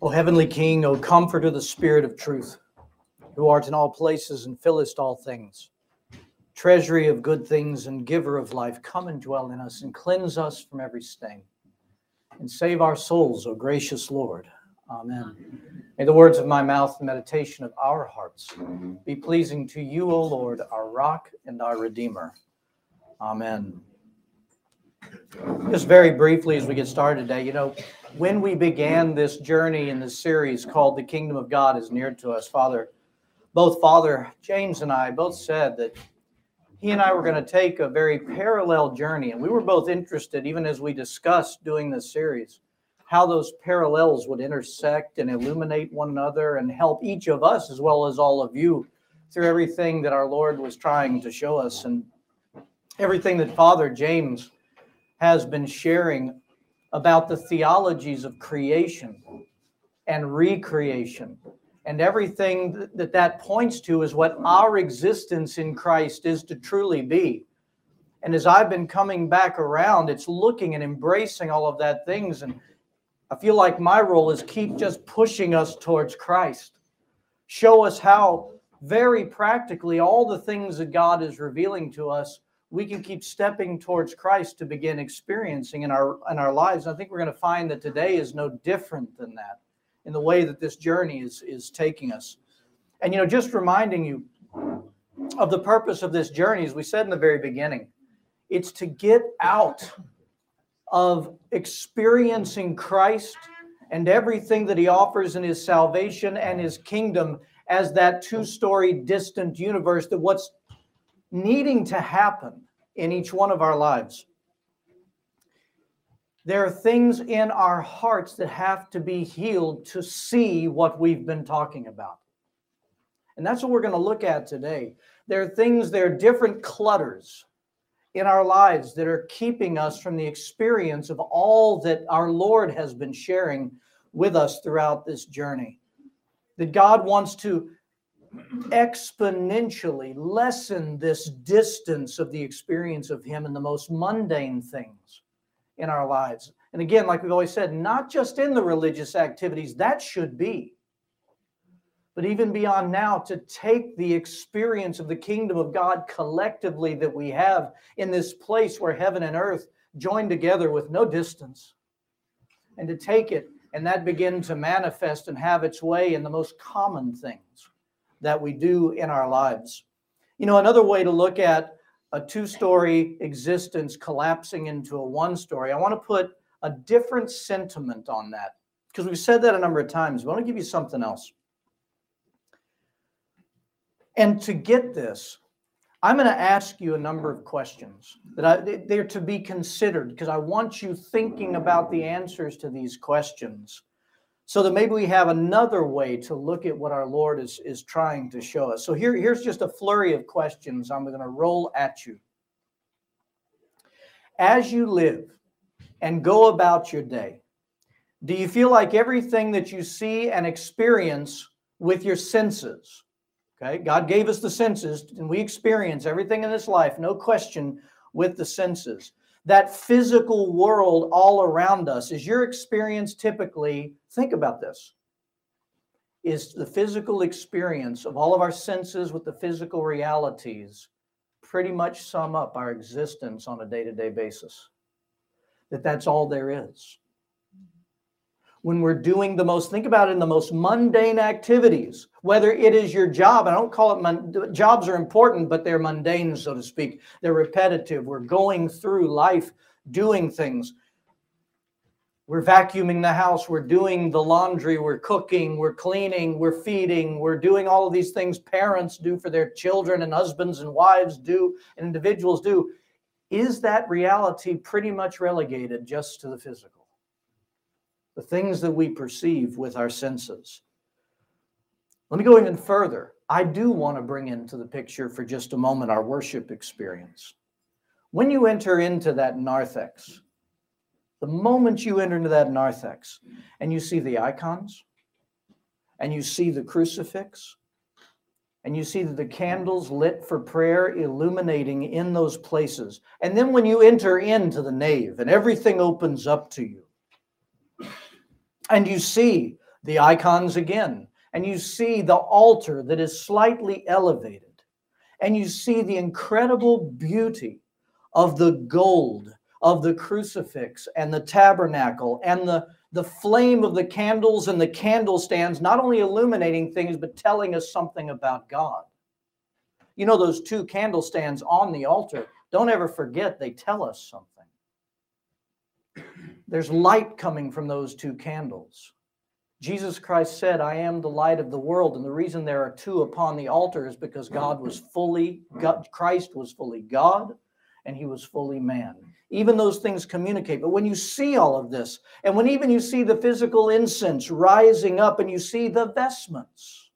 O heavenly King, O comforter, of the Spirit of truth, who art in all places and fillest all things, treasury of good things and giver of life, come and dwell in us and cleanse us from every stain. And save our souls, O gracious Lord. Amen. May the words of my mouth and meditation of our hearts be pleasing to you, O Lord, our rock and our redeemer. Amen. Just very briefly as we get started today, you know, when we began this journey in this series called The Kingdom of God is Near to Us, Father, both Father James and I both said that he and I were going to take a very parallel journey. And we were both interested, even as we discussed doing this series, how those parallels would intersect and illuminate one another and help each of us, as well as all of you, through everything that our Lord was trying to show us and everything that Father James has been sharing about the theologies of creation and recreation. And everything that that points to is what our existence in Christ is to truly be. And as I've been coming back around, it's looking and embracing all of that things. And I feel like my role is keep just pushing us towards Christ. Show us how very practically all the things that God is revealing to us we can keep stepping towards Christ to begin experiencing in our in our lives. I think we're going to find that today is no different than that in the way that this journey is is taking us. And you know, just reminding you of the purpose of this journey, as we said in the very beginning, it's to get out of experiencing Christ and everything that he offers in his salvation and his kingdom as that two-story distant universe that what's needing to happen in each one of our lives. There are things in our hearts that have to be healed to see what we've been talking about. And that's what we're going to look at today. There are things, there are different clutters in our lives that are keeping us from the experience of all that our Lord has been sharing with us throughout this journey. That God wants to exponentially lessen this distance of the experience of Him in the most mundane things in our lives. And again, like we've always said, not just in the religious activities, that should be, but even beyond now, to take the experience of the kingdom of God collectively that we have in this place where heaven and earth join together with no distance, and to take it and that begin to manifest and have its way in the most common things that we do in our lives. You know, another way to look at a two story existence collapsing into a one story, I want to put a different sentiment on that because we've said that a number of times. But I want to give you something else. And to get this, I'm going to ask you a number of questions that I, they're to be considered because I want you thinking about the answers to these questions so that maybe we have another way to look at what our Lord is, is trying to show us. So here, here's just a flurry of questions I'm going to roll at you. As you live and go about your day, do you feel like everything that you see and experience with your senses? Okay, God gave us the senses and we experience everything in this life, no question, with the senses that physical world all around us is your experience typically think about this is the physical experience of all of our senses with the physical realities pretty much sum up our existence on a day-to-day basis. That that's all there is when we're doing the most think about it in the most mundane activities whether it is your job i don't call it jobs are important but they're mundane so to speak. They're repetitive. We're going through life doing things. We're vacuuming the house. We're doing the laundry. We're cooking. We're cleaning. We're feeding. We're doing all of these things parents do for their children and husbands and wives do and individuals do. Is that reality pretty much relegated just to the physical the things that we perceive with our senses. Let me go even further. I do want to bring into the picture for just a moment our worship experience. When you enter into that narthex, the moment you enter into that narthex and you see the icons and you see the crucifix and you see the candles lit for prayer illuminating in those places, and then when you enter into the nave and everything opens up to you, and you see the icons again, and you see the altar that is slightly elevated, and you see the incredible beauty of the gold of the crucifix and the tabernacle and the, the flame of the candles and the candle stands, not only illuminating things, but telling us something about God. You know, those two candle stands on the altar, don't ever forget they tell us something. There's light coming from those two candles. Jesus Christ said, I am the light of the world. And the reason there are two upon the altar is because God was fully, God, Christ was fully God and he was fully man. Even those things communicate. But when you see all of this, and when even you see the physical incense rising up and you see the vestments,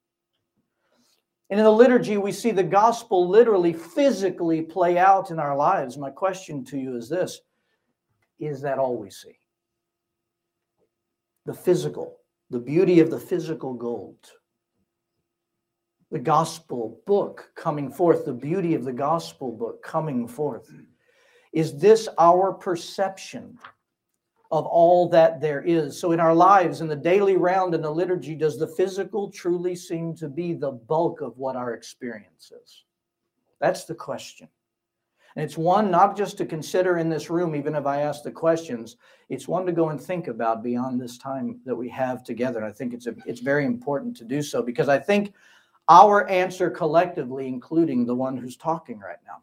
and in the liturgy, we see the gospel literally, physically play out in our lives. My question to you is this Is that all we see? The physical, the beauty of the physical gold the gospel book coming forth, the beauty of the gospel book coming forth. Is this our perception of all that there is? So, in our lives, in the daily round, in the liturgy, does the physical truly seem to be the bulk of what our experience is? That's the question. And it's one not just to consider in this room, even if I ask the questions, it's one to go and think about beyond this time that we have together. And I think it's a, it's very important to do so because I think our answer collectively, including the one who's talking right now,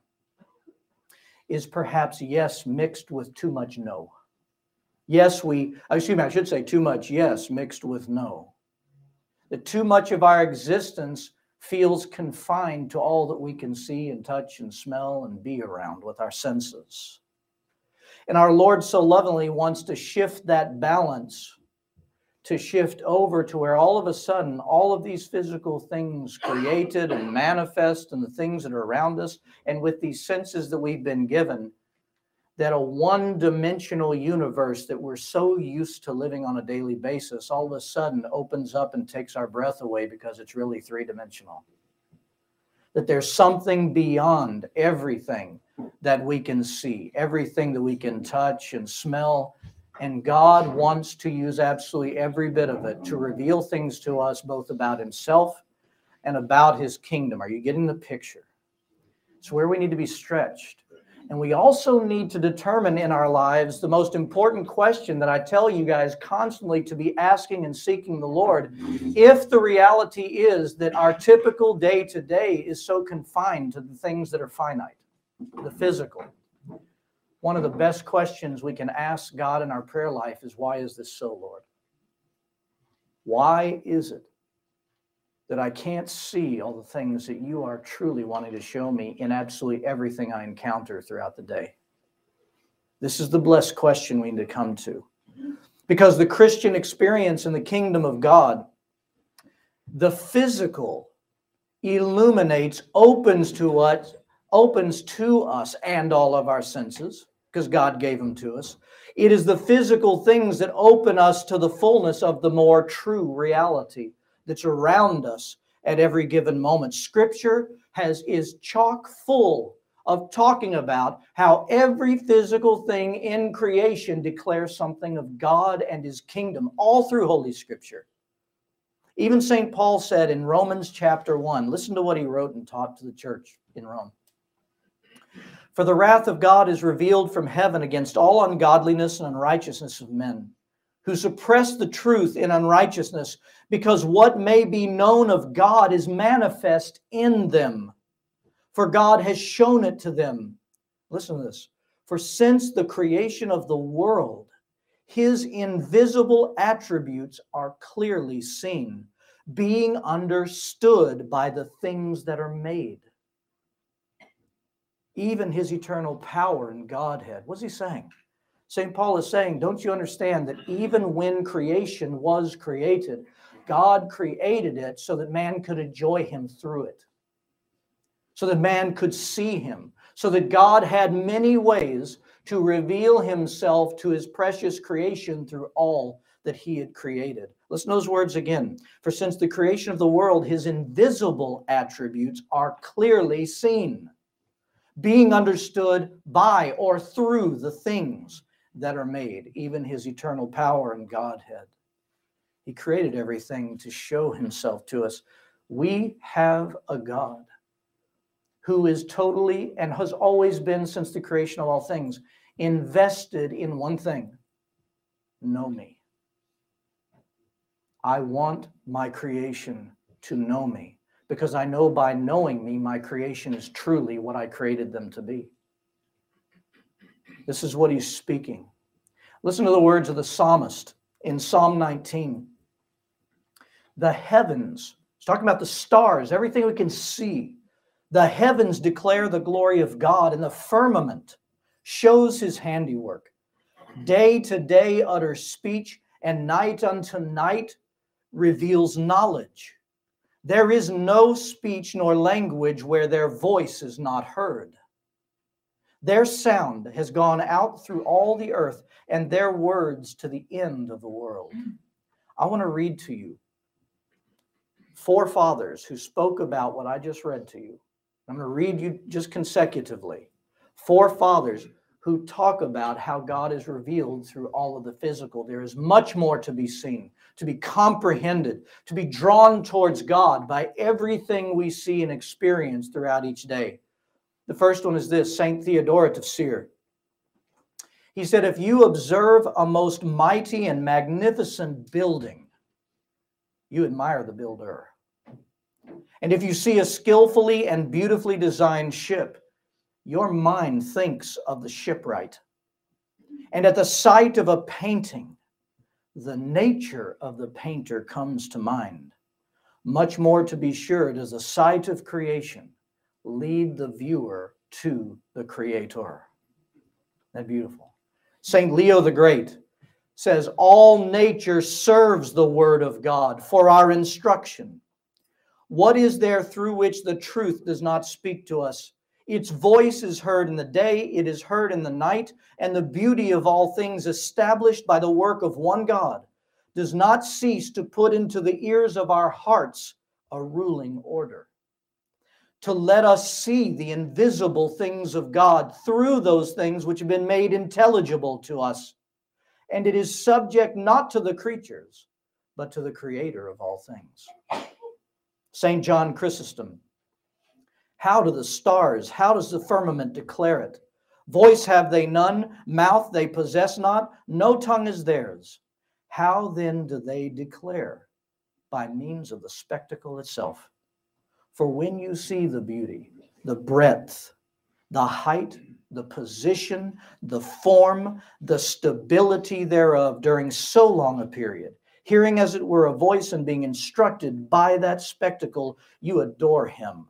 is perhaps yes mixed with too much no. Yes, we, excuse me, I should say too much yes mixed with no. That too much of our existence feels confined to all that we can see and touch and smell and be around with our senses. And our Lord so lovingly wants to shift that balance to shift over to where all of a sudden all of these physical things created and manifest and the things that are around us and with these senses that we've been given that a one dimensional universe that we're so used to living on a daily basis all of a sudden opens up and takes our breath away because it's really three dimensional that there's something beyond everything that we can see everything that we can touch and smell and God wants to use absolutely every bit of it to reveal things to us, both about Himself and about His kingdom. Are you getting the picture? It's where we need to be stretched. And we also need to determine in our lives the most important question that I tell you guys constantly to be asking and seeking the Lord. If the reality is that our typical day to day is so confined to the things that are finite, the physical, one of the best questions we can ask God in our prayer life is why is this so, Lord? Why is it that I can't see all the things that you are truly wanting to show me in absolutely everything I encounter throughout the day? This is the blessed question we need to come to. Because the Christian experience in the kingdom of God, the physical illuminates, opens to us, opens to us and all of our senses because God gave them to us. It is the physical things that open us to the fullness of the more true reality that's around us at every given moment. Scripture has is chock full of talking about how every physical thing in creation declares something of God and his kingdom all through holy scripture. Even St. Paul said in Romans chapter 1, listen to what he wrote and taught to the church in Rome. For the wrath of God is revealed from heaven against all ungodliness and unrighteousness of men, who suppress the truth in unrighteousness, because what may be known of God is manifest in them. For God has shown it to them. Listen to this. For since the creation of the world, his invisible attributes are clearly seen, being understood by the things that are made even his eternal power and Godhead. What's he saying? St. Paul is saying, Don't you understand that even when creation was created, God created it so that man could enjoy him through it, so that man could see him, so that God had many ways to reveal himself to his precious creation through all that he had created. Listen to those words again. For since the creation of the world, his invisible attributes are clearly seen being understood by or through the things that are made, even his eternal power and Godhead. He created everything to show himself to us. We have a God who is totally and has always been since the creation of all things invested in one thing know me. I want my creation to know me because I know by knowing me, my creation is truly what I created them to be. This is what he's speaking. Listen to the words of the psalmist in Psalm 19. The heavens, he's talking about the stars, everything we can see. The heavens declare the glory of God, and the firmament shows his handiwork. Day to day utters speech, and night unto night reveals knowledge. There is no speech nor language where their voice is not heard. Their sound has gone out through all the earth, and their words to the end of the world. Mm. I want to read to you four fathers who spoke about what I just read to you. I'm going to read you just consecutively. Four fathers who talk about how God is revealed through all of the physical. There is much more to be seen, to be comprehended, to be drawn towards God by everything we see and experience throughout each day. The first one is this Saint Theodoret of Syr. He said, If you observe a most mighty and magnificent building, you admire the builder. And if you see a skillfully and beautifully designed ship, your mind thinks of the shipwright. And at the sight of a painting, the nature of the painter comes to mind. Much more to be sure does the sight of creation lead the viewer to the creator. That beautiful. St. Leo the Great says, All nature serves the word of God for our instruction. What is there through which the truth does not speak to us? Its voice is heard in the day, it is heard in the night, and the beauty of all things established by the work of one God does not cease to put into the ears of our hearts a ruling order. To let us see the invisible things of God through those things which have been made intelligible to us. And it is subject not to the creatures, but to the Creator of all things. St. John Chrysostom how do the stars, how does the firmament declare it? Voice have they none, mouth they possess not, no tongue is theirs. How then do they declare? By means of the spectacle itself. For when you see the beauty, the breadth, the height, the position, the form, the stability thereof during so long a period, hearing as it were a voice and being instructed by that spectacle, you adore him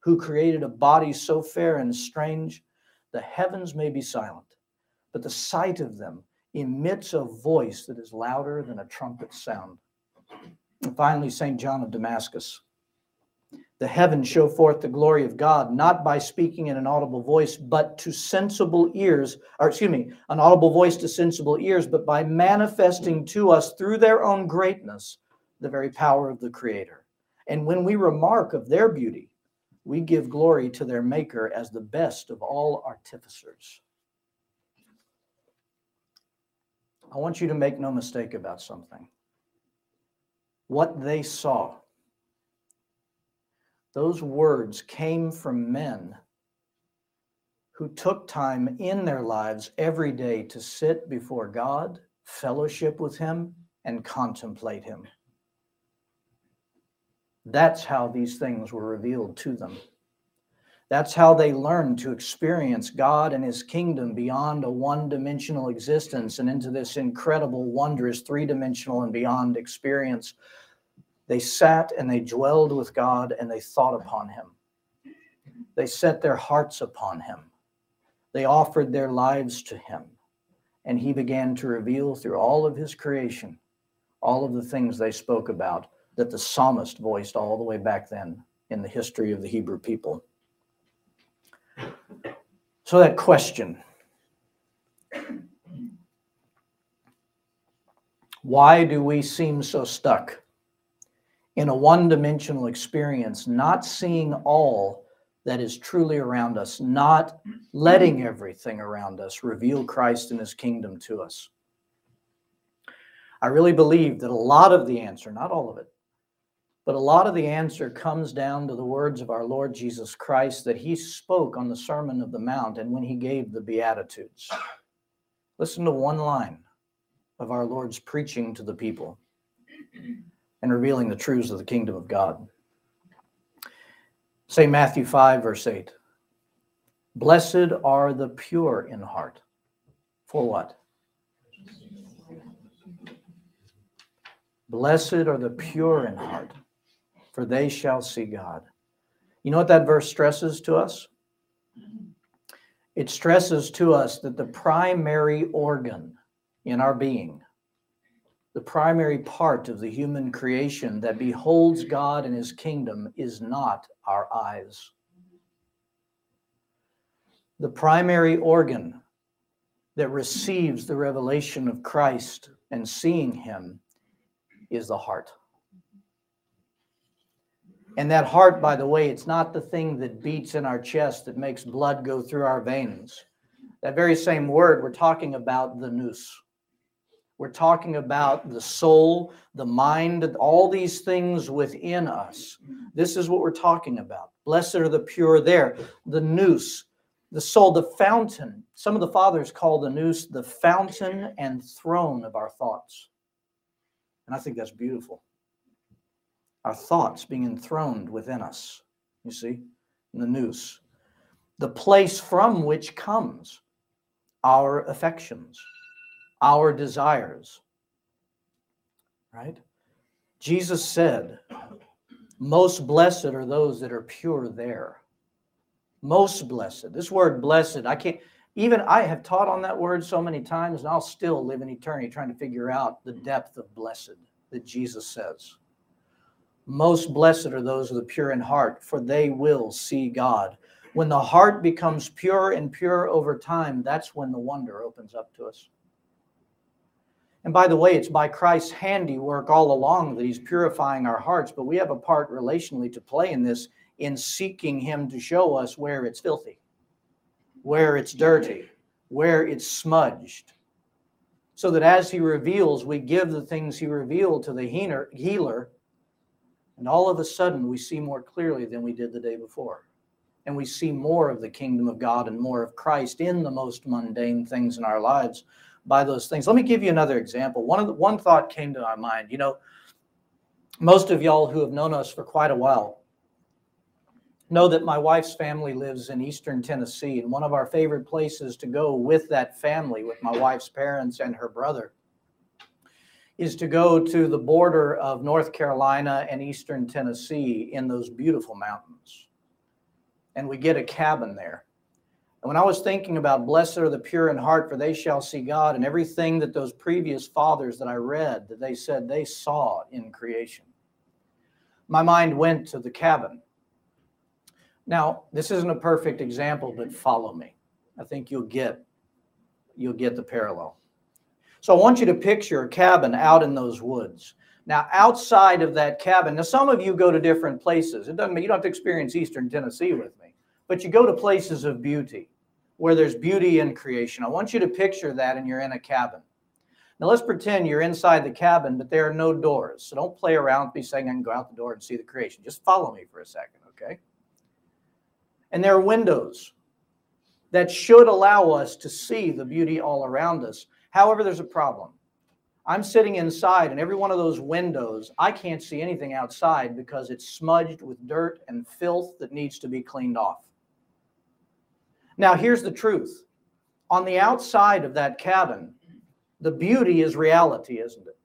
who created a body so fair and strange, the heavens may be silent, but the sight of them emits a voice that is louder than a trumpet sound. And finally, St. John of Damascus. The heavens show forth the glory of God, not by speaking in an audible voice, but to sensible ears, or excuse me, an audible voice to sensible ears, but by manifesting to us through their own greatness the very power of the Creator. And when we remark of their beauty, we give glory to their Maker as the best of all artificers. I want you to make no mistake about something. What they saw, those words came from men who took time in their lives every day to sit before God, fellowship with Him, and contemplate Him. That's how these things were revealed to them. That's how they learned to experience God and His kingdom beyond a one dimensional existence and into this incredible, wondrous, three dimensional and beyond experience. They sat and they dwelled with God and they thought upon Him. They set their hearts upon Him. They offered their lives to Him. And He began to reveal through all of His creation all of the things they spoke about that the psalmist voiced all the way back then in the history of the Hebrew people. So, that question why do we seem so stuck in a one dimensional experience, not seeing all that is truly around us, not letting everything around us reveal Christ and his kingdom to us? I really believe that a lot of the answer, not all of it, but a lot of the answer comes down to the words of our Lord Jesus Christ that he spoke on the Sermon of the Mount and when he gave the Beatitudes. Listen to one line of our Lord's preaching to the people and revealing the truths of the kingdom of God. Say Matthew 5, verse 8. Blessed are the pure in heart. For what? Blessed are the pure in heart, for they shall see God. You know what that verse stresses to us? It stresses to us that the primary organ in our being, the primary part of the human creation that beholds God and his kingdom is not our eyes. The primary organ that receives the revelation of Christ and seeing him is the heart. And that heart, by the way, it's not the thing that beats in our chest that makes blood go through our veins. That very same word, we're talking about the nous. We're talking about the soul, the mind, all these things within us. This is what we're talking about. Blessed are the pure there. The nous, the soul, the fountain. Some of the fathers call the nous the fountain and throne of our thoughts. And I think that's beautiful. Our thoughts being enthroned within us, you see, in the nous. The place from which comes our affections our desires. Right? Jesus said, Most blessed are those that are pure there. Most blessed. This word blessed, I can't, even I have taught on that word so many times, and I'll still live in eternity trying to figure out the depth of blessed that Jesus says. Most blessed are those of the pure in heart, for they will see God. When the heart becomes pure and pure over time, that's when the wonder opens up to us. And by the way, it's by Christ's handiwork all along that he's purifying our hearts, but we have a part relationally to play in this in seeking him to show us where it's filthy, where it's dirty, where it's smudged. So that as he reveals, we give the things he revealed to the healer, and all of a sudden we see more clearly than we did the day before. And we see more of the kingdom of God and more of Christ in the most mundane things in our lives by those things. Let me give you another example. One of the, one thought came to my mind. You know, most of y'all who have known us for quite a while know that my wife's family lives in eastern Tennessee, and one of our favorite places to go with that family, with my wife's parents and her brother, is to go to the border of North Carolina and eastern Tennessee in those beautiful mountains. And we get a cabin there. And when I was thinking about blessed are the pure in heart, for they shall see God, and everything that those previous fathers that I read that they said they saw in creation, my mind went to the cabin. Now, this isn't a perfect example, but follow me. I think you'll get you'll get the parallel. So I want you to picture a cabin out in those woods. Now, outside of that cabin, now some of you go to different places. It doesn't mean you don't have to experience Eastern Tennessee with me, but you go to places of beauty where there's beauty in creation. I want you to picture that and you're in a cabin. Now let's pretend you're inside the cabin, but there are no doors. So don't play around be saying I can go out the door and see the creation. Just follow me for a second, okay? And there are windows that should allow us to see the beauty all around us. However, there's a problem. I'm sitting inside, and every one of those windows, I can't see anything outside because it's smudged with dirt and filth that needs to be cleaned off. Now, here's the truth on the outside of that cabin, the beauty is reality, isn't it?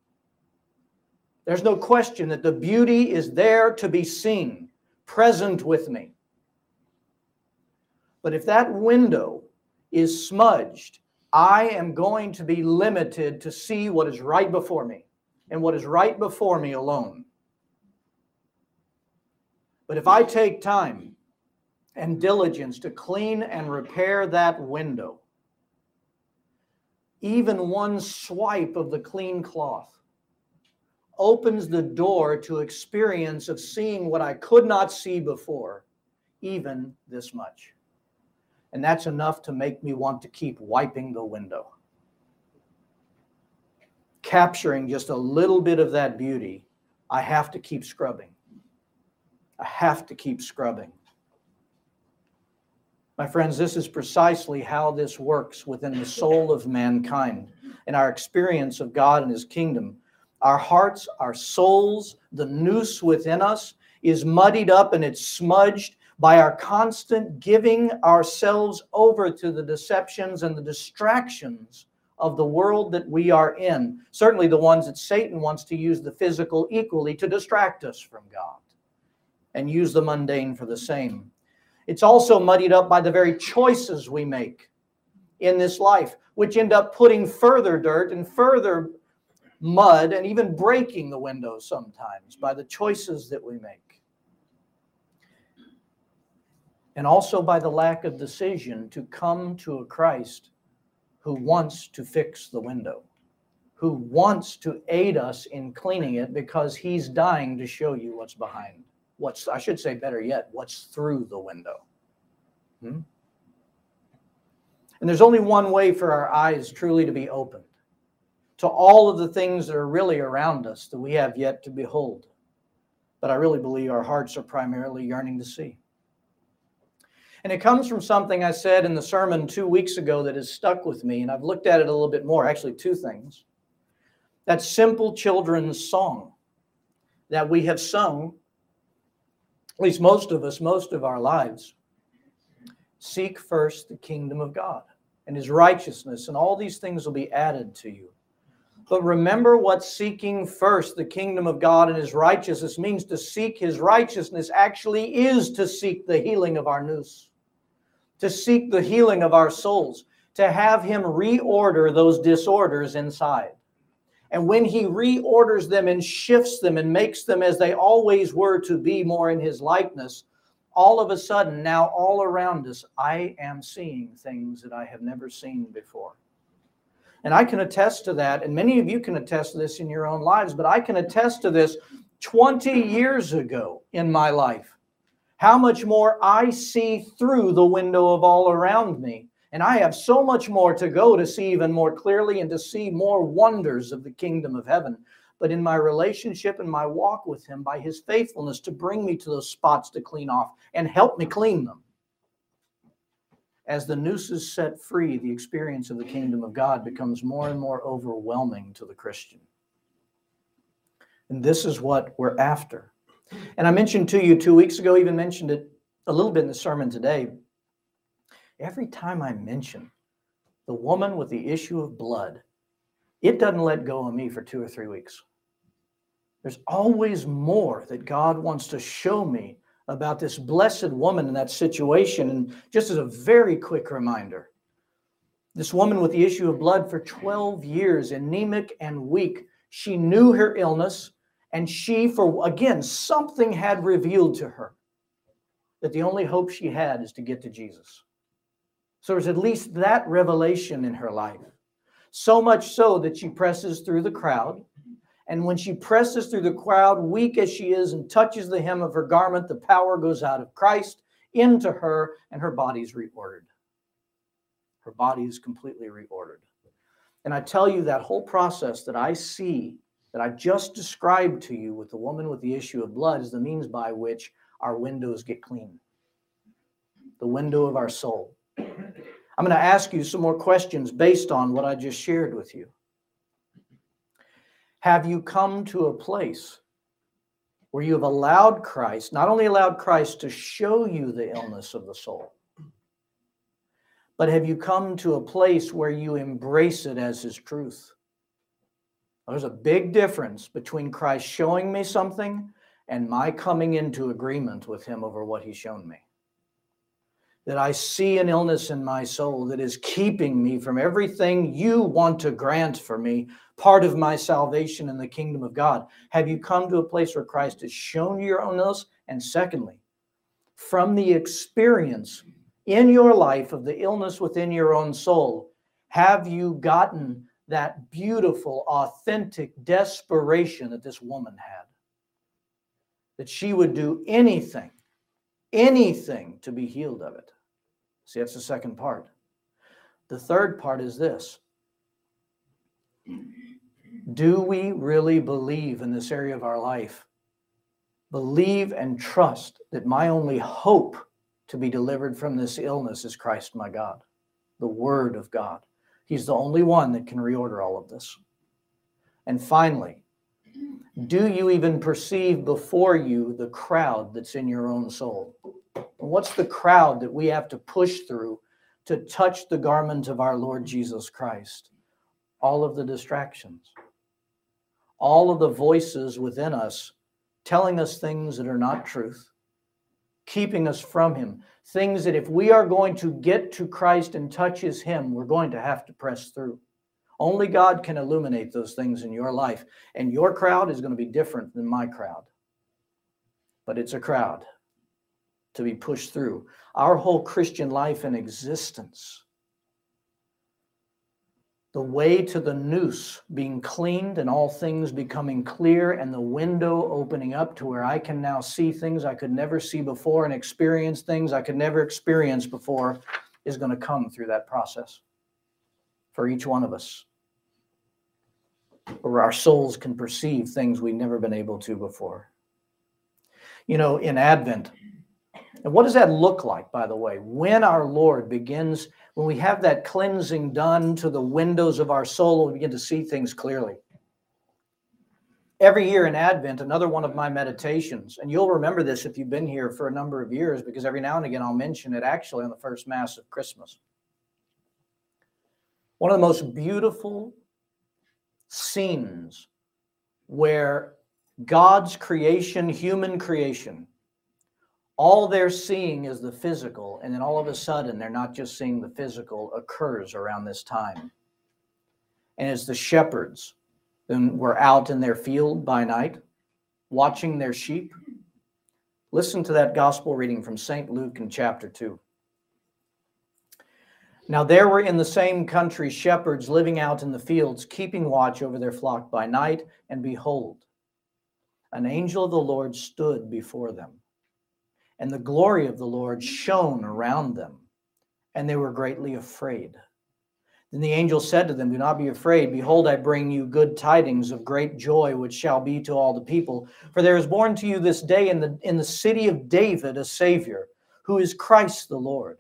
There's no question that the beauty is there to be seen, present with me. But if that window is smudged, I am going to be limited to see what is right before me and what is right before me alone. But if I take time and diligence to clean and repair that window. Even one swipe of the clean cloth opens the door to experience of seeing what I could not see before, even this much. And that's enough to make me want to keep wiping the window. capturing just a little bit of that beauty, I have to keep scrubbing. I have to keep scrubbing. My friends, this is precisely how this works within the soul of mankind and our experience of God and His kingdom. Our hearts, our souls, the nous within us is muddied up and it's smudged by our constant giving ourselves over to the deceptions and the distractions of the world that we are in. Certainly, the ones that Satan wants to use the physical equally to distract us from God and use the mundane for the same. It's also muddied up by the very choices we make in this life, which end up putting further dirt and further mud and even breaking the windows sometimes by the choices that we make. And also by the lack of decision to come to a Christ who wants to fix the window, who wants to aid us in cleaning it because he's dying to show you what's behind what's, I should say better yet, what's through the window. Hmm? And there's only one way for our eyes truly to be opened to all of the things that are really around us that we have yet to behold. But I really believe our hearts are primarily yearning to see. And it comes from something I said in the sermon two weeks ago that has stuck with me, and I've looked at it a little bit more. Actually, two things. That simple children's song that we have sung at least most of us, most of our lives, seek first the kingdom of God and his righteousness, and all these things will be added to you. But remember what seeking first the kingdom of God and his righteousness means to seek his righteousness actually is to seek the healing of our nous, to seek the healing of our souls, to have him reorder those disorders inside. And when he reorders them and shifts them and makes them as they always were to be more in his likeness, all of a sudden, now all around us, I am seeing things that I have never seen before. And I can attest to that. And many of you can attest to this in your own lives, but I can attest to this 20 years ago in my life. How much more I see through the window of all around me and I have so much more to go to see even more clearly and to see more wonders of the kingdom of heaven. But in my relationship and my walk with Him, by His faithfulness to bring me to those spots to clean off and help me clean them. As the nous is set free, the experience of the kingdom of God becomes more and more overwhelming to the Christian. And this is what we're after. And I mentioned to you two weeks ago, even mentioned it a little bit in the sermon today every time I mention the woman with the issue of blood, it doesn't let go of me for two or three weeks. There's always more that God wants to show me about this blessed woman in that situation. And just as a very quick reminder, this woman with the issue of blood for 12 years, anemic and weak, she knew her illness, and she, for again, something had revealed to her that the only hope she had is to get to Jesus. So there's at least that revelation in her life. So much so that she presses through the crowd. And when she presses through the crowd, weak as she is, and touches the hem of her garment, the power goes out of Christ into her, and her body's reordered. Her body is completely reordered. And I tell you, that whole process that I see, that I just described to you with the woman with the issue of blood, is the means by which our windows get clean. The window of our soul. I'm going to ask you some more questions based on what I just shared with you. Have you come to a place where you have allowed Christ, not only allowed Christ to show you the illness of the soul, but have you come to a place where you embrace it as his truth? There's a big difference between Christ showing me something and my coming into agreement with him over what he's shown me that I see an illness in my soul that is keeping me from everything you want to grant for me, part of my salvation in the kingdom of God? Have you come to a place where Christ has shown you your illness? And secondly, from the experience in your life of the illness within your own soul, have you gotten that beautiful, authentic desperation that this woman had? That she would do anything, anything to be healed of it. See, that's the second part. The third part is this Do we really believe in this area of our life? Believe and trust that my only hope to be delivered from this illness is Christ my God, the Word of God. He's the only one that can reorder all of this. And finally, do you even perceive before you the crowd that's in your own soul? What's the crowd that we have to push through to touch the garment of our Lord Jesus Christ? All of the distractions, all of the voices within us telling us things that are not truth, keeping us from Him, things that if we are going to get to Christ and touch His Him, we're going to have to press through. Only God can illuminate those things in your life. And your crowd is going to be different than my crowd. But it's a crowd to be pushed through. Our whole Christian life and existence, the way to the nous being cleaned and all things becoming clear, and the window opening up to where I can now see things I could never see before and experience things I could never experience before, is going to come through that process for each one of us. Where our souls can perceive things we've never been able to before. You know, in Advent, and what does that look like, by the way? When our Lord begins, when we have that cleansing done to the windows of our soul, we begin to see things clearly. Every year in Advent, another one of my meditations, and you'll remember this if you've been here for a number of years, because every now and again I'll mention it actually on the first Mass of Christmas. One of the most beautiful scenes where God's creation, human creation, all they're seeing is the physical, and then all of a sudden they're not just seeing the physical occurs around this time. And as the shepherds then were out in their field by night, watching their sheep, listen to that gospel reading from St. Luke in chapter 2. Now there were in the same country shepherds living out in the fields, keeping watch over their flock by night, and behold, an angel of the Lord stood before them, and the glory of the Lord shone around them, and they were greatly afraid. Then the angel said to them, Do not be afraid. Behold, I bring you good tidings of great joy, which shall be to all the people. For there is born to you this day in the, in the city of David a Savior, who is Christ the Lord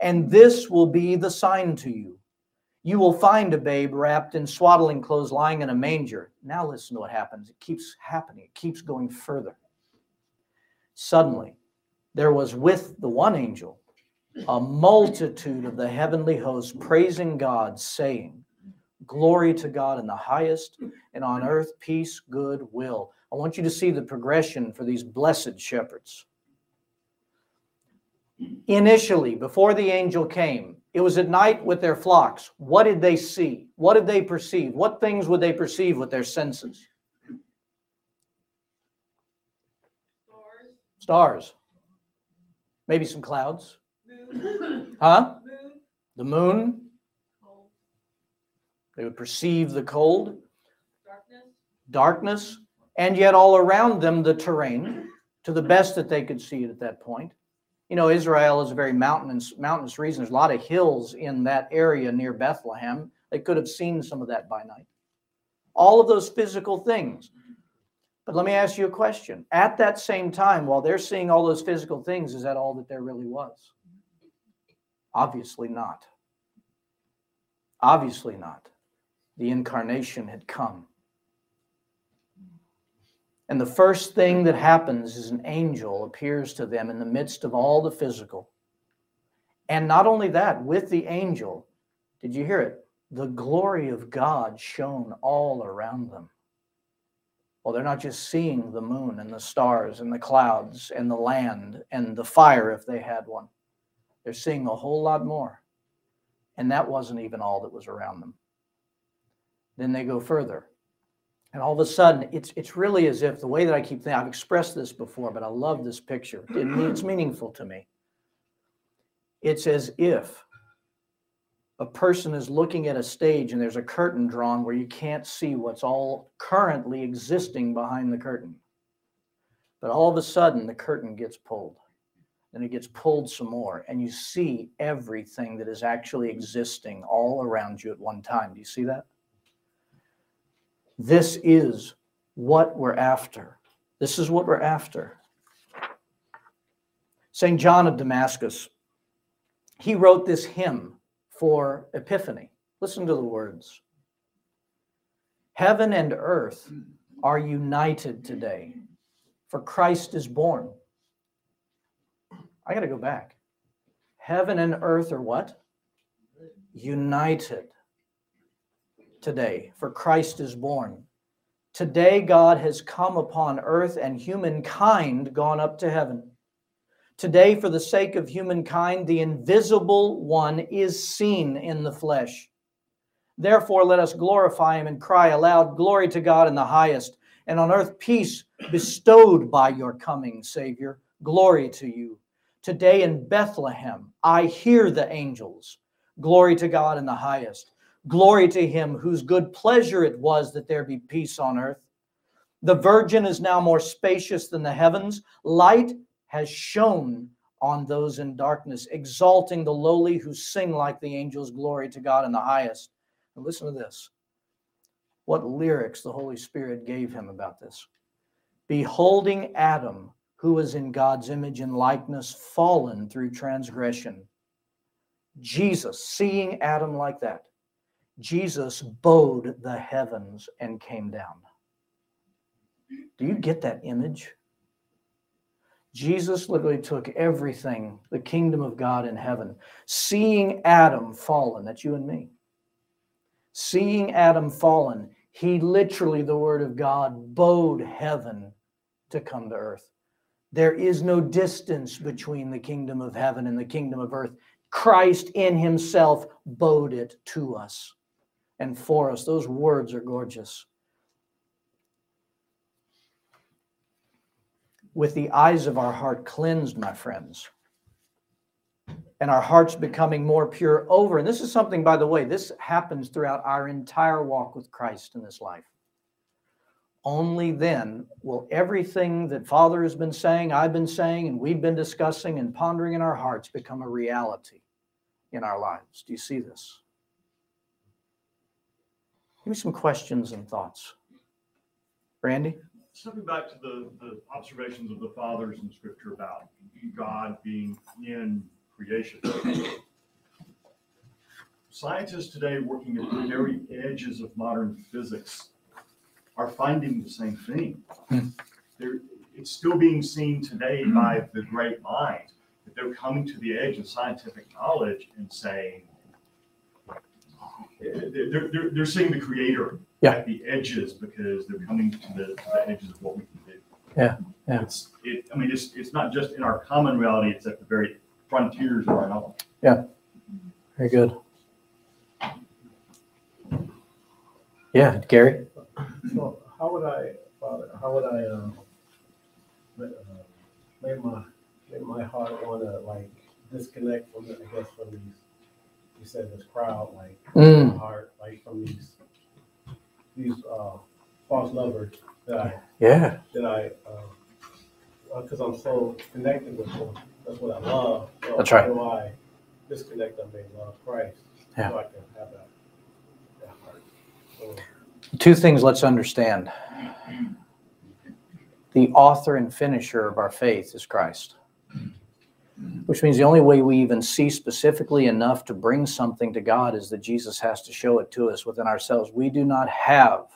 and this will be the sign to you. You will find a babe wrapped in swaddling clothes lying in a manger. Now listen to what happens. It keeps happening, it keeps going further. Suddenly, there was with the one angel a multitude of the heavenly hosts praising God, saying, Glory to God in the highest, and on earth peace, good will. I want you to see the progression for these blessed shepherds. Initially, before the angel came, it was at night with their flocks. What did they see? What did they perceive? What things would they perceive with their senses? Stars. Maybe some clouds. Moon. Huh? Moon. The moon. Cold. They would perceive the cold. Darkness. Darkness. And yet, all around them, the terrain, to the best that they could see it at that point you know, Israel is a very mountainous mountainous region. There's a lot of hills in that area near Bethlehem. They could have seen some of that by night. All of those physical things. But let me ask you a question. At that same time, while they're seeing all those physical things, is that all that there really was? Obviously not. Obviously not. The incarnation had come. And the first thing that happens is an angel appears to them in the midst of all the physical. And not only that, with the angel, did you hear it? The glory of God shone all around them. Well, they're not just seeing the moon and the stars and the clouds and the land and the fire if they had one. They're seeing a whole lot more. And that wasn't even all that was around them. Then they go further and all of a sudden, it's it's really as if the way that I keep thinking, I've expressed this before, but I love this picture. It, it's meaningful to me. It's as if a person is looking at a stage and there's a curtain drawn where you can't see what's all currently existing behind the curtain. But all of a sudden, the curtain gets pulled. and it gets pulled some more, and you see everything that is actually existing all around you at one time. Do you see that? This is what we're after. This is what we're after. St. John of Damascus, he wrote this hymn for Epiphany. Listen to the words Heaven and earth are united today, for Christ is born. I got to go back. Heaven and earth are what? United today, for Christ is born. Today, God has come upon earth and humankind gone up to heaven. Today, for the sake of humankind, the invisible one is seen in the flesh. Therefore, let us glorify him and cry aloud, Glory to God in the highest, and on earth peace bestowed by your coming, Savior. Glory to you. Today in Bethlehem, I hear the angels. Glory to God in the highest. Glory to him whose good pleasure it was that there be peace on earth. The virgin is now more spacious than the heavens. Light has shone on those in darkness, exalting the lowly who sing like the angels, glory to God in the highest. And listen to this what lyrics the Holy Spirit gave him about this. Beholding Adam, who was in God's image and likeness, fallen through transgression. Jesus, seeing Adam like that, Jesus bowed the heavens and came down. Do you get that image? Jesus literally took everything, the kingdom of God in heaven, seeing Adam fallen, that's you and me. Seeing Adam fallen, he literally, the word of God, bowed heaven to come to earth. There is no distance between the kingdom of heaven and the kingdom of earth. Christ in himself bowed it to us and for us. Those words are gorgeous. With the eyes of our heart cleansed, my friends, and our hearts becoming more pure over. And this is something, by the way, this happens throughout our entire walk with Christ in this life. Only then will everything that Father has been saying, I've been saying, and we've been discussing and pondering in our hearts become a reality in our lives. Do you see this? Give me some questions and thoughts. Randy? Something back to the, the observations of the fathers in scripture about God being in creation. Scientists today working at the very edges of modern physics are finding the same thing. Hmm. it's still being seen today by the great minds, that they're coming to the edge of scientific knowledge and saying, they're, they're, they're seeing the creator Yeah. at the edges because they're coming to the, to the edges of what we can do. Yeah, yeah. It's, it, I mean, it's, it's not just in our common reality, it's at the very frontiers of our knowledge. Very good. Yeah, Gary? So how would I, Father, how would I, um, uh, make my, make my heart wanna like disconnect from, the- I guess, from these you said this crowd, like Mm. heart, like from these these uh, false lovers that I Yeah. that I because uh, I'm so connected with them. That's what I love. So That's right. How do I disconnect them and love Christ Yeah. so I can have that, that heart? So, Two things let's understand. The author and finisher of our faith is Christ which means the only way we even see specifically enough to bring something to God is that Jesus has to show it to us within ourselves. We do not have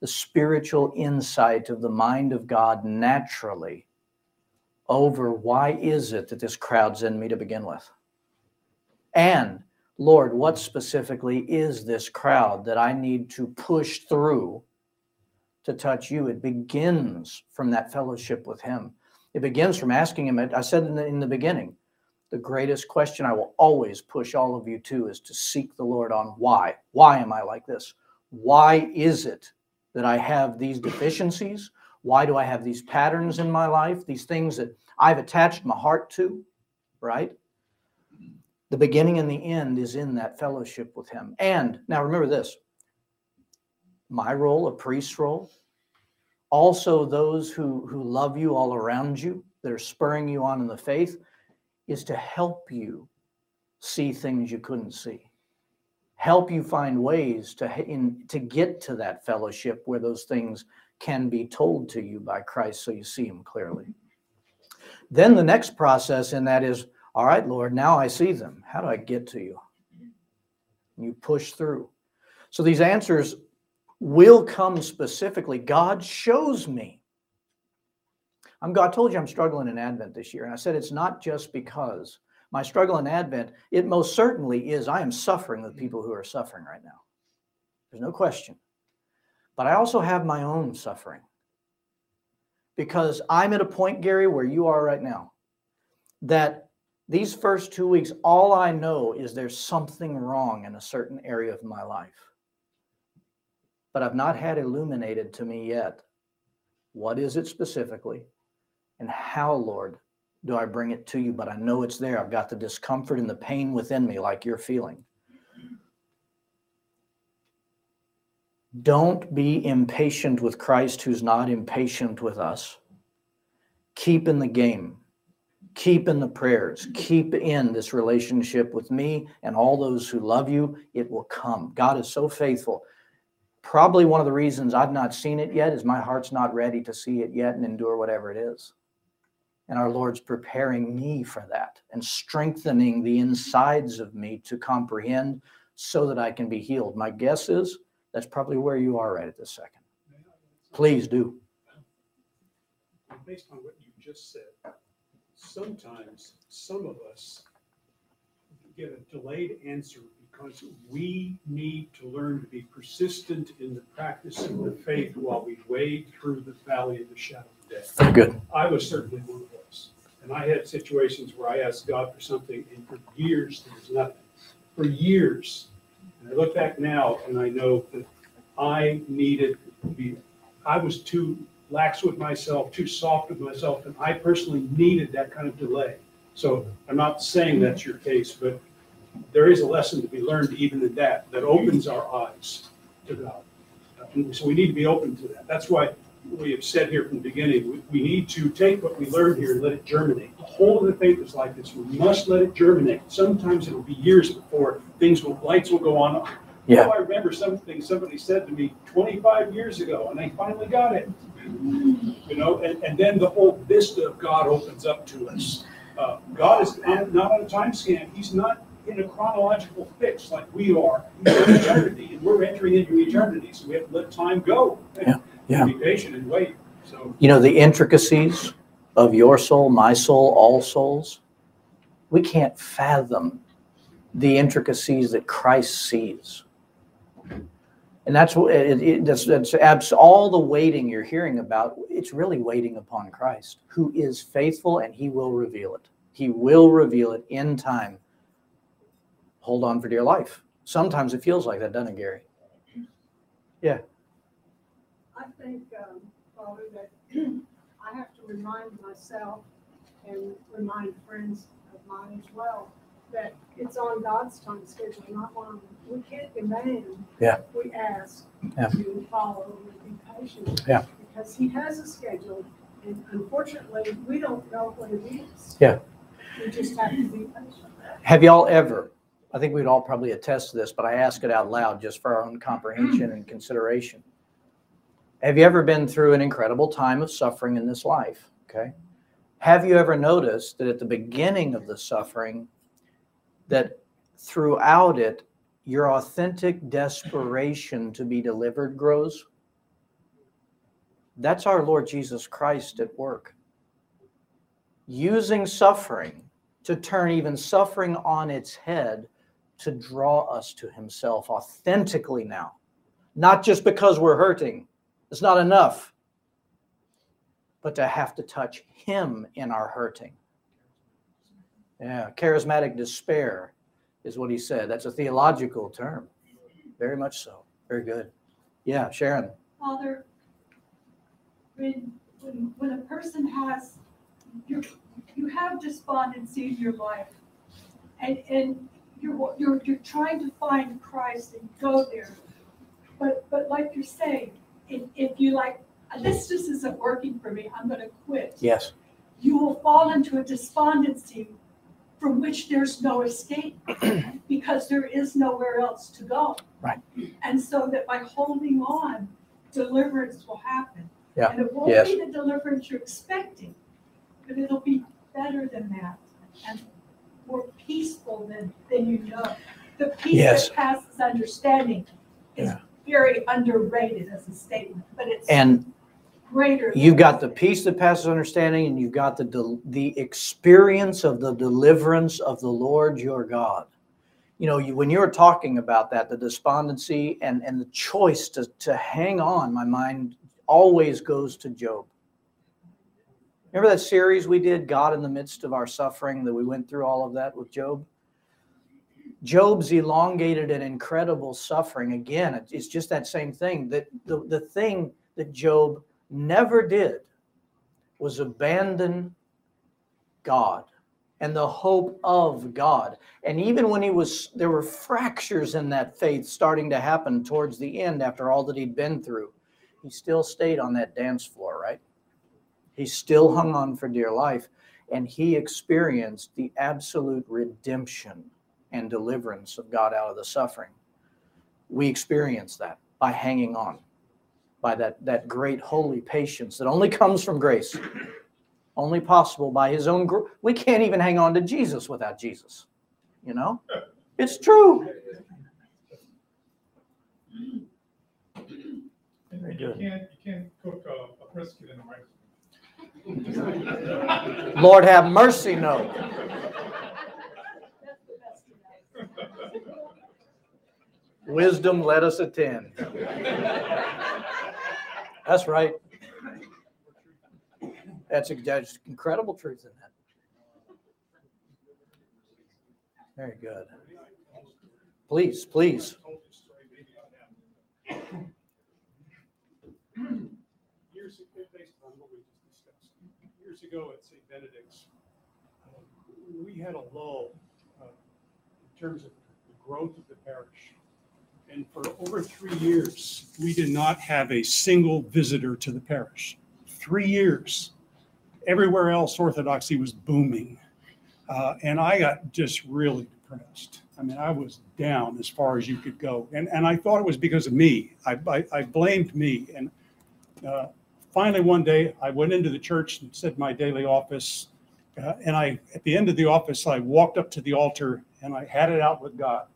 the spiritual insight of the mind of God naturally over why is it that this crowd's in me to begin with? And Lord, what specifically is this crowd that I need to push through to touch you? It begins from that fellowship with Him. It begins from asking him, I said in the, in the beginning, the greatest question I will always push all of you to is to seek the Lord on why. Why am I like this? Why is it that I have these deficiencies? Why do I have these patterns in my life? These things that I've attached my heart to, right? The beginning and the end is in that fellowship with Him. And now remember this my role, a priest's role, also those who, who love you all around you, that are spurring you on in the faith, is to help you see things you couldn't see. help you find ways to in, to get to that fellowship where those things can be told to you by Christ so you see them clearly. Then the next process in that is, all right, Lord, now I see them. How do I get to you? You push through. So these answers will come specifically. God shows me. I'm God told you I'm struggling in Advent this year. And I said it's not just because my struggle in Advent, it most certainly is. I am suffering with people who are suffering right now. There's no question. But I also have my own suffering because I'm at a point, Gary, where you are right now, that these first two weeks, all I know is there's something wrong in a certain area of my life. But I've not had illuminated to me yet what is it specifically and how, Lord, do I bring it to you? But I know it's there. I've got the discomfort and the pain within me, like you're feeling. Don't be impatient with Christ who's not impatient with us. Keep in the game. Keep in the prayers. Keep in this relationship with me and all those who love you. It will come. God is so faithful. Probably one of the reasons I've not seen it yet is my heart's not ready to see it yet and endure whatever it is. And our Lord's preparing me for that and strengthening the insides of me to comprehend so that I can be healed. My guess is that's probably where you are right at this second. Please do. Based on what you just said, sometimes some of us get a delayed answer because we need to learn to be persistent in the practice of the faith while we wade through the valley of the shadow of death. Good. I was certainly one of those. And I had situations where I asked God for something, and for years there was nothing. For years. And I look back now and I know that I needed to be, I was too lax with myself, too soft with myself, and I personally needed that kind of delay. So I'm not saying that's your case, but there is a lesson to be learned even in that, that opens our eyes to God. And so we need to be open to that. That's why we have said here from the beginning, we, we need to take what we learned here and let it germinate. The whole of the faith is like this. We must let it germinate. Sometimes it'll be years before things will, lights will go on. Yeah. Oh, I remember something somebody said to me 25 years ago, and I finally got it. You know, and, and then the whole vista of God opens up to us. Uh, God is not not on a time scan. He's not in a chronological fix like we are. In eternity, and we're entering into eternity, so we have to let time go. Yeah, yeah. Be patient and wait. So You know, the intricacies of your soul, my soul, all souls, we can't fathom the intricacies that Christ sees. And that's what it, it, that's, that's abs, all the waiting you're hearing about. It's really waiting upon Christ, who is faithful and he will reveal it. He will reveal it in time. Hold on for dear life. Sometimes it feels like that, doesn't it, Gary? Yeah. I think, um, Father, that I have to remind myself and remind friends of mine as well, that it's on God's time schedule, not mine. We can't demand. Yeah. We ask Yeah. to follow and be patient. Yeah. Because he has a schedule, and unfortunately, we don't know what it is. Yeah. We just have to be patient. Have y'all ever, I think we'd all probably attest to this, but I ask it out loud just for our own comprehension and consideration. Have you ever been through an incredible time of suffering in this life? Okay. Have you ever noticed that at the beginning of the suffering, that throughout it, your authentic desperation to be delivered grows? That's our Lord Jesus Christ at work. Using suffering to turn even suffering on its head to draw us to himself authentically now. Not just because we're hurting, it's not enough, but to have to touch him in our hurting. Yeah, charismatic despair is what he said. That's a theological term. Very much so. Very good. Yeah, Sharon. Father, when, when, a person has, you, you have despondency in your life, and, and you're, you're, you're trying to find Christ and go there. But, but like you're saying, if, if you like, this just isn't working for me, I'm gonna quit. Yes. You will fall into a despondency from which there's no escape because there is nowhere else to go. Right. And so that by holding on, deliverance will happen. Yeah. And it won't Yes. be the deliverance you're expecting, but it'll be better than that and more peaceful than, than you know. The peace Yes. that passes understanding is Yeah. very underrated as a statement, but it's And greater. you've got the peace that passes understanding, and you've got the the experience of the deliverance of the Lord your God. You know, you, when you were talking about that, the despondency and and the choice to to hang on, my mind always goes to Job. Remember that series we did, God in the midst of our suffering, that we went through all of that with Job? Job's elongated and incredible suffering. Again, it's just that same thing. That the, the thing that Job never did was abandon God and the hope of God. And even when he was, there were fractures in that faith starting to happen towards the end after all that he'd been through. He still stayed on that dance floor, right? He still hung on for dear life and he experienced the absolute redemption and deliverance of God out of the suffering. We experience that by hanging on, by that, that great holy patience that only comes from grace, only possible by his own. Gr- we can't even hang on to Jesus without Jesus. You know? It's true. You can't, you can't cook a, a brisket in a microwave. Lord have mercy, no. Wisdom let us attend. That's right. That's, that's incredible truth in that. Very good. Please, please. Years, ago, based on what we just discussed, years ago at St. Benedict's, uh, we had a lull uh, in terms of the growth of the parish. And for over three years, we did not have a single visitor to the parish. Three years. Everywhere else, Orthodoxy was booming. Uh, And I got just really depressed. I mean, I was down as far as you could go. And, and I thought it was because of me. I, I, I blamed me. And uh, finally, one day, I went into the church and said my daily office. Uh, and I, at the end of the office, I walked up to the altar and I had it out with God.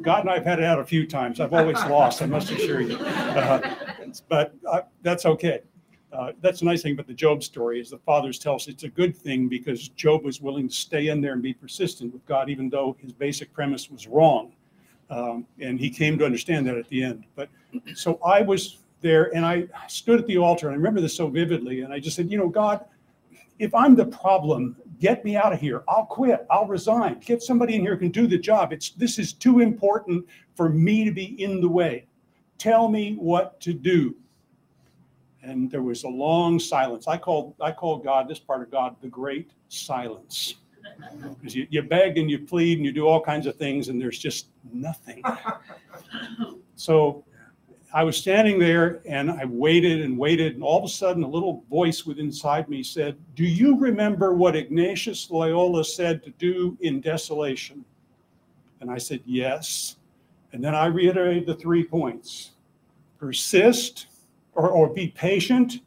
God and I've had it out a few times. I've always lost, I must assure you. Uh, but uh, that's okay. Uh, that's a nice thing about the Job story is the fathers tell us it's a good thing because Job was willing to stay in there and be persistent with God, even though his basic premise was wrong. Um, and he came to understand that at the end. But so I was there and I stood at the altar and I remember this so vividly. And I just said, you know, God, if I'm the problem, get me out of here. I'll quit. I'll resign. Get somebody in here who can do the job. It's this is too important for me to be in the way. Tell me what to do. And there was a long silence. I called I called God, this part of God, the great silence. Because you, you beg and you plead and you do all kinds of things, and there's just nothing. So I was standing there and I waited and waited, and all of a sudden, a little voice within inside me said, Do you remember what Ignatius Loyola said to do in desolation? And I said, Yes. And then I reiterated the three points persist or, or be patient,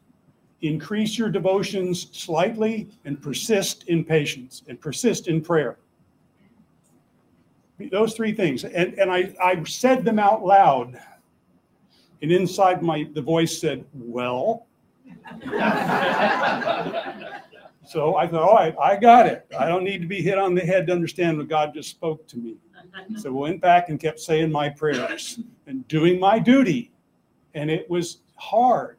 increase your devotions slightly, and persist in patience and persist in prayer. Those three things. And, and I, I said them out loud. And inside my the voice said, Well. so I thought, all right, I got it. I don't need to be hit on the head to understand what God just spoke to me. So I went back and kept saying my prayers and doing my duty. And it was hard.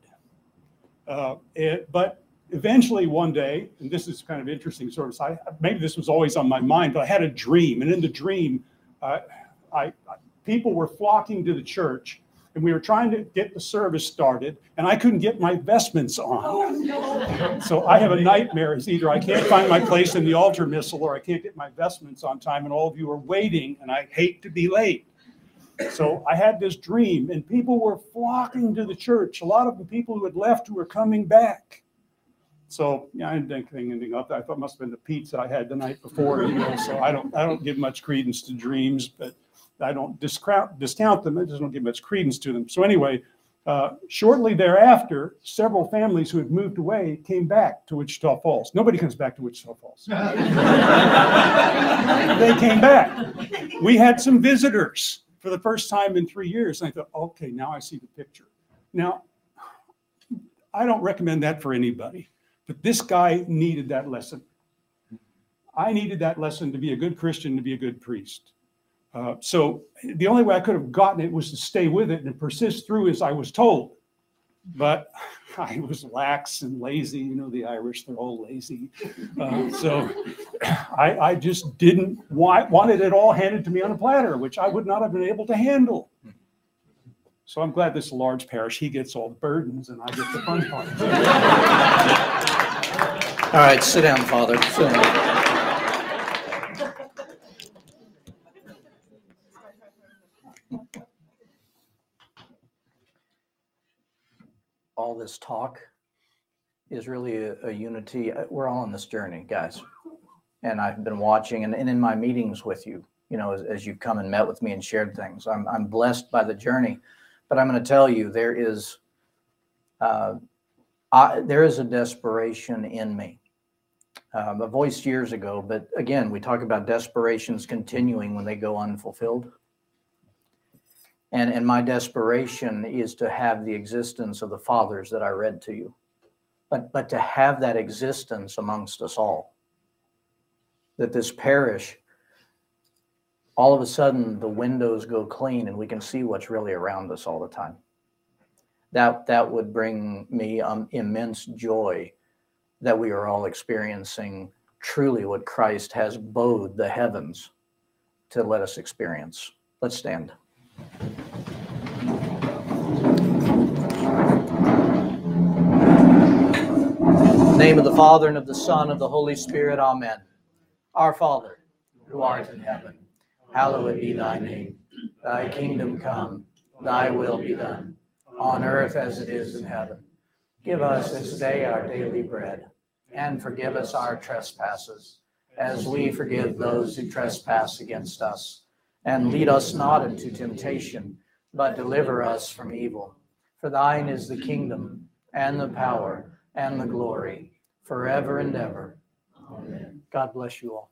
Uh, it, but eventually one day, and this is kind of interesting, sort of, I, maybe this was always on my mind, but I had a dream. And in the dream, uh, I, I, people were flocking to the church and we were trying to get the service started and I couldn't get my vestments on. Oh, no. So I have a nightmare. It's either I can't find my place in the altar missal or I can't get my vestments on time and all of you are waiting and I hate to be late. So I had this dream and people were flocking to the church. A lot of the people who had left were coming back. So, yeah, I didn't think anything of that. I thought it must have been the pizza I had the night before, you know, so I don't, I don't give much credence to dreams, but I don't discount, discount them. I just don't give much credence to them. So anyway, uh, shortly thereafter, several families who had moved away came back to Wichita Falls. Nobody comes back to Wichita Falls. They came back. We had some visitors for the first time in three years. And I thought, okay, now I see the picture. Now, I don't recommend that for anybody, but this guy needed that lesson. I needed that lesson to be a good Christian, to be a good priest. Uh, so the only way I could have gotten it was to stay with it and persist through as I was told. But I was lax and lazy. You know, the Irish, they're all lazy. Uh, so I, I just didn't want, wanted it all handed to me on a platter, which I would not have been able to handle. So I'm glad this large parish. He gets all the burdens and I get the fun part. All right, sit down, Father. Sit down. All this talk is really a, a unity. Uh, We're all on this journey, guys. And I've been watching and, and in my meetings with you, you know, as, as you've come and met with me and shared things, I'm, I'm blessed by the journey. But I'm going to tell you, there is, uh, I, there is a desperation in me um, a voice years ago, but again, we talk about desperations continuing when they go unfulfilled. And, and my desperation is to have the existence of the fathers that I read to you, but, but to have that existence amongst us all. That this parish, all of a sudden, the windows go clean and we can see what's really around us all the time. That, that would bring me um, immense joy that we are all experiencing truly what Christ has bowed the heavens to let us experience. Let's stand. Name of the Father and of the Son and of the Holy Spirit, amen. Our Father, who art in heaven, hallowed be thy name. Thy kingdom come, thy will be done, on earth as it is in heaven. Give us this day our daily bread, and forgive us our trespasses, as we forgive those who trespass against us. And lead us not into temptation, but deliver us from evil. For thine is the kingdom, and the power, and the glory, forever and ever. Amen. God bless you all.